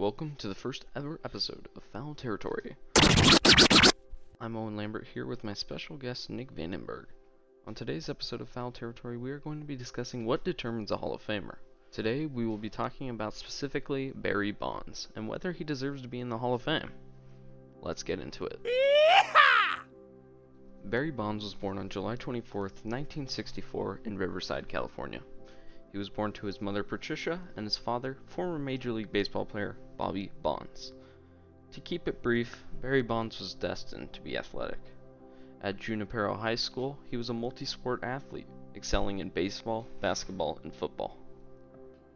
Welcome to the first ever episode of Foul Territory. I'm Owen Lambert here with my special guest Nick Vandenberg. On today's episode of Foul Territory, we are going to be discussing what determines a Hall of Famer. Today, we will be talking about specifically Barry Bonds and whether he deserves to be in the Hall of Fame. Let's get into it. Barry Bonds was born on July 24, 1964, in Riverside, California. He was born to his mother Patricia and his father, former Major League Baseball player Bobby Bonds. To keep it brief, Barry Bonds was destined to be athletic. At Junipero High School, he was a multi sport athlete, excelling in baseball, basketball, and football.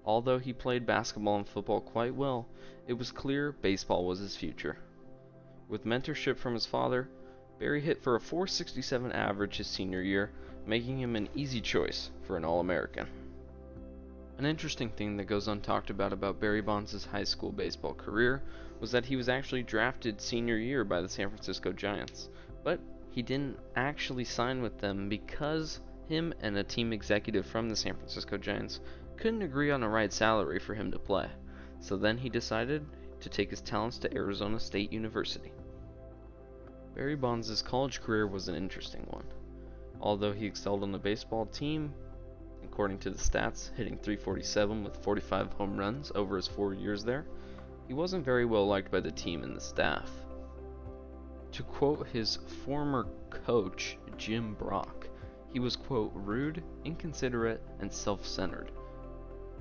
Although he played basketball and football quite well, it was clear baseball was his future. With mentorship from his father, Barry hit for a 467 average his senior year, making him an easy choice for an All American. An interesting thing that goes untalked about about Barry Bonds' high school baseball career was that he was actually drafted senior year by the San Francisco Giants, but he didn't actually sign with them because him and a team executive from the San Francisco Giants couldn't agree on a right salary for him to play. So then he decided to take his talents to Arizona State University. Barry Bonds' college career was an interesting one. Although he excelled on the baseball team, according to the stats, hitting 347 with 45 home runs over his four years there, he wasn't very well liked by the team and the staff. To quote his former coach, Jim Brock, he was, quote, rude, inconsiderate, and self centered.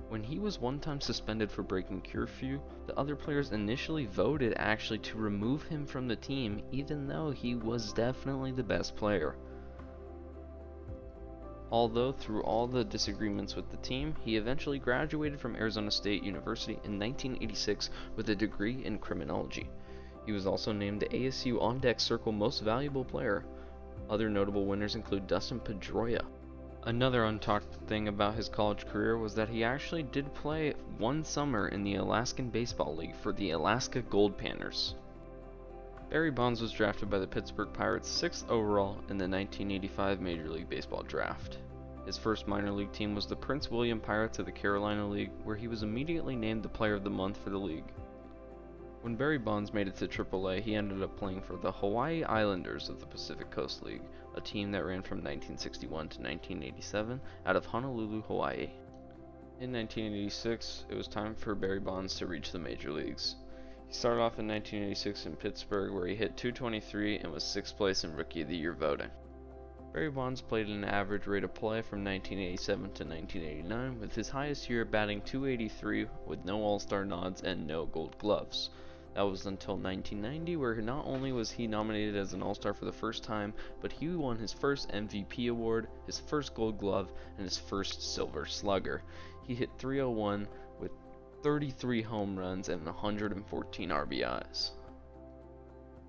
When he was one time suspended for breaking curfew, the other players initially voted actually to remove him from the team, even though he was definitely the best player. Although through all the disagreements with the team, he eventually graduated from Arizona State University in 1986 with a degree in criminology. He was also named the ASU On Deck Circle Most Valuable Player. Other notable winners include Dustin Pedroia. Another untalked thing about his college career was that he actually did play one summer in the Alaskan Baseball League for the Alaska Gold Panners. Barry Bonds was drafted by the Pittsburgh Pirates 6th overall in the 1985 Major League Baseball draft. His first minor league team was the Prince William Pirates of the Carolina League, where he was immediately named the Player of the Month for the league. When Barry Bonds made it to AAA, he ended up playing for the Hawaii Islanders of the Pacific Coast League, a team that ran from 1961 to 1987 out of Honolulu, Hawaii. In 1986, it was time for Barry Bonds to reach the major leagues. He started off in 1986 in Pittsburgh, where he hit 223 and was sixth place in Rookie of the Year voting. Barry Bonds played an average rate of play from 1987 to 1989, with his highest year batting 283 with no All Star nods and no Gold Gloves. That was until 1990, where not only was he nominated as an All Star for the first time, but he won his first MVP award, his first Gold Glove, and his first Silver Slugger. He hit 301 with 33 home runs and 114 RBIs.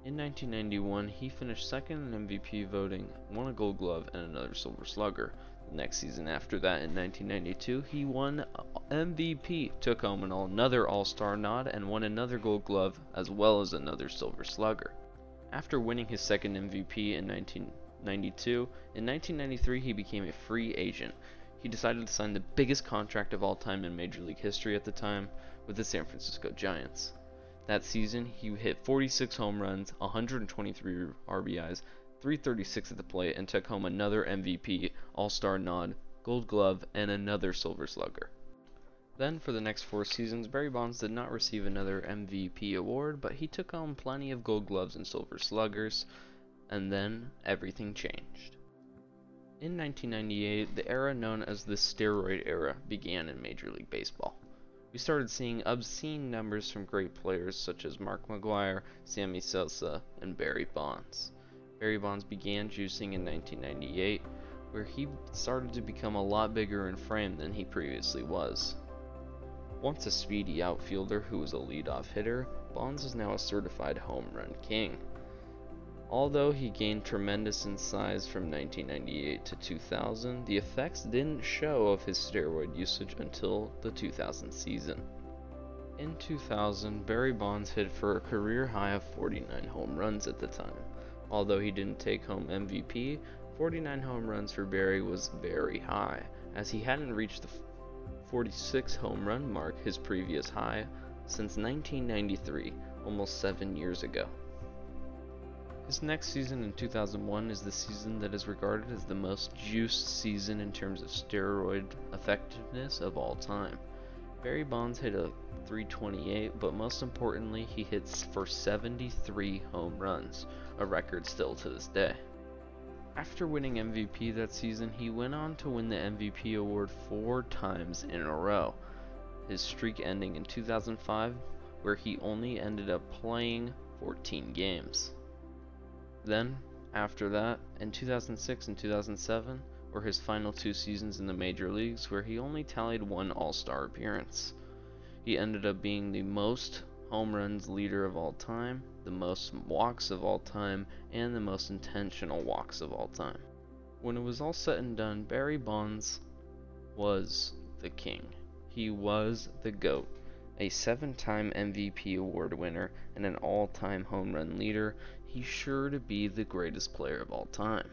In 1991, he finished second in MVP voting, won a Gold Glove, and another Silver Slugger. The next season after that, in 1992, he won MVP, took home an another All Star nod, and won another Gold Glove, as well as another Silver Slugger. After winning his second MVP in 1992, in 1993 he became a free agent. He decided to sign the biggest contract of all time in Major League history at the time with the San Francisco Giants. That season, he hit 46 home runs, 123 RBIs, 336 at the plate, and took home another MVP, All Star nod, Gold Glove, and another Silver Slugger. Then, for the next four seasons, Barry Bonds did not receive another MVP award, but he took home plenty of Gold Gloves and Silver Sluggers, and then everything changed. In 1998, the era known as the steroid era began in Major League Baseball. We started seeing obscene numbers from great players such as Mark McGwire, Sammy Sosa, and Barry Bonds. Barry Bonds began juicing in 1998, where he started to become a lot bigger in frame than he previously was. Once a speedy outfielder who was a leadoff hitter, Bonds is now a certified home run king. Although he gained tremendous in size from 1998 to 2000, the effects didn't show of his steroid usage until the 2000 season. In 2000, Barry Bonds hit for a career high of 49 home runs at the time. Although he didn't take home MVP, 49 home runs for Barry was very high, as he hadn't reached the 46 home run mark, his previous high, since 1993, almost seven years ago. His next season in 2001 is the season that is regarded as the most juiced season in terms of steroid effectiveness of all time. Barry Bonds hit a 328, but most importantly, he hits for 73 home runs, a record still to this day. After winning MVP that season, he went on to win the MVP award four times in a row, his streak ending in 2005, where he only ended up playing 14 games. Then, after that, in 2006 and 2007 were his final two seasons in the major leagues, where he only tallied one All Star appearance. He ended up being the most home runs leader of all time, the most walks of all time, and the most intentional walks of all time. When it was all said and done, Barry Bonds was the king. He was the GOAT. A seven time MVP award winner and an all time home run leader, he's sure to be the greatest player of all time.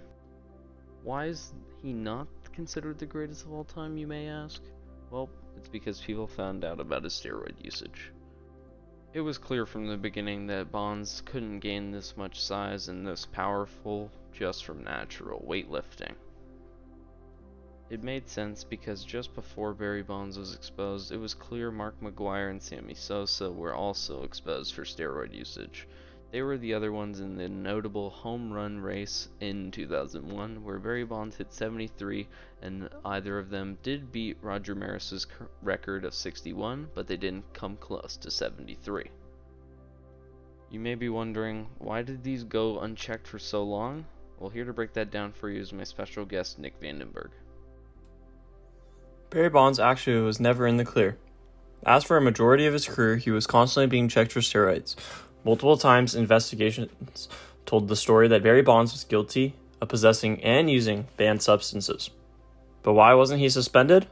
Why is he not considered the greatest of all time, you may ask? Well, it's because people found out about his steroid usage. It was clear from the beginning that Bonds couldn't gain this much size and this powerful just from natural weightlifting. It made sense because just before Barry Bonds was exposed, it was clear Mark McGwire and Sammy Sosa were also exposed for steroid usage. They were the other ones in the notable home run race in 2001, where Barry Bonds hit 73, and either of them did beat Roger Maris's record of 61, but they didn't come close to 73. You may be wondering, why did these go unchecked for so long? Well, here to break that down for you is my special guest, Nick Vandenberg. Barry Bonds actually was never in the clear. As for a majority of his career, he was constantly being checked for steroids, Multiple times, investigations told the story that Barry Bonds was guilty of possessing and using banned substances. But why wasn't he suspended?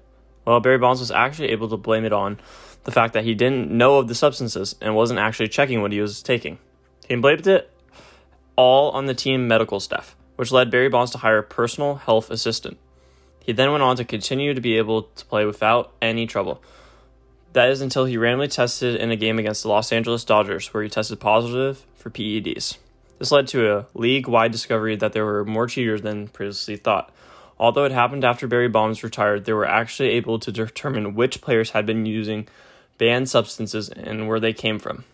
Well, Barry Bonds was actually able to blame it on the fact that he didn't know of the substances and wasn't actually checking what he was taking. He blamed it all on the team medical staff, which led Barry Bonds to hire a personal health assistant. He then went on to continue to be able to play without any trouble. That is until he randomly tested in a game against the Los Angeles Dodgers, where he tested positive for PEDs. This led to a league wide discovery that there were more cheaters than previously thought. Although it happened after Barry Bonds retired, they were actually able to determine which players had been using banned substances and where they came from.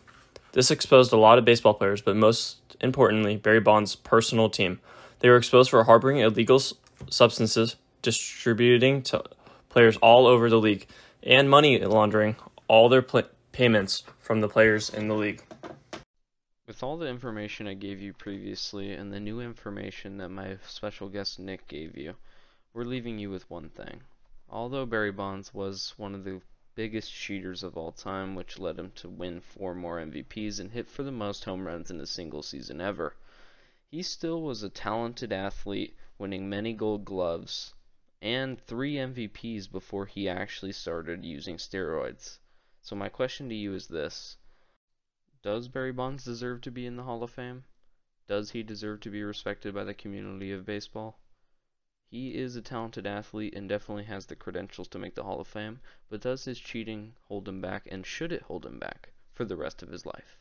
This exposed a lot of baseball players, but most importantly, Barry Bonds' personal team. They were exposed for harboring illegal substances, distributing to players all over the league and money laundering all their payments from the players in the league. With all the information I gave you previously and the new information that my special guest Nick gave you, we're leaving you with one thing. Although Barry Bonds was one of the biggest cheaters of all time, which led him to win four more MVPs and hit for the most home runs in a single season ever, he still was a talented athlete, winning many gold gloves and three MVPs before he actually started using steroids. So my question to you is this. Does Barry Bonds deserve to be in the Hall of Fame? Does he deserve to be respected by the community of baseball? He is a talented athlete and definitely has the credentials to make the Hall of Fame, but does his cheating hold him back and should it hold him back for the rest of his life?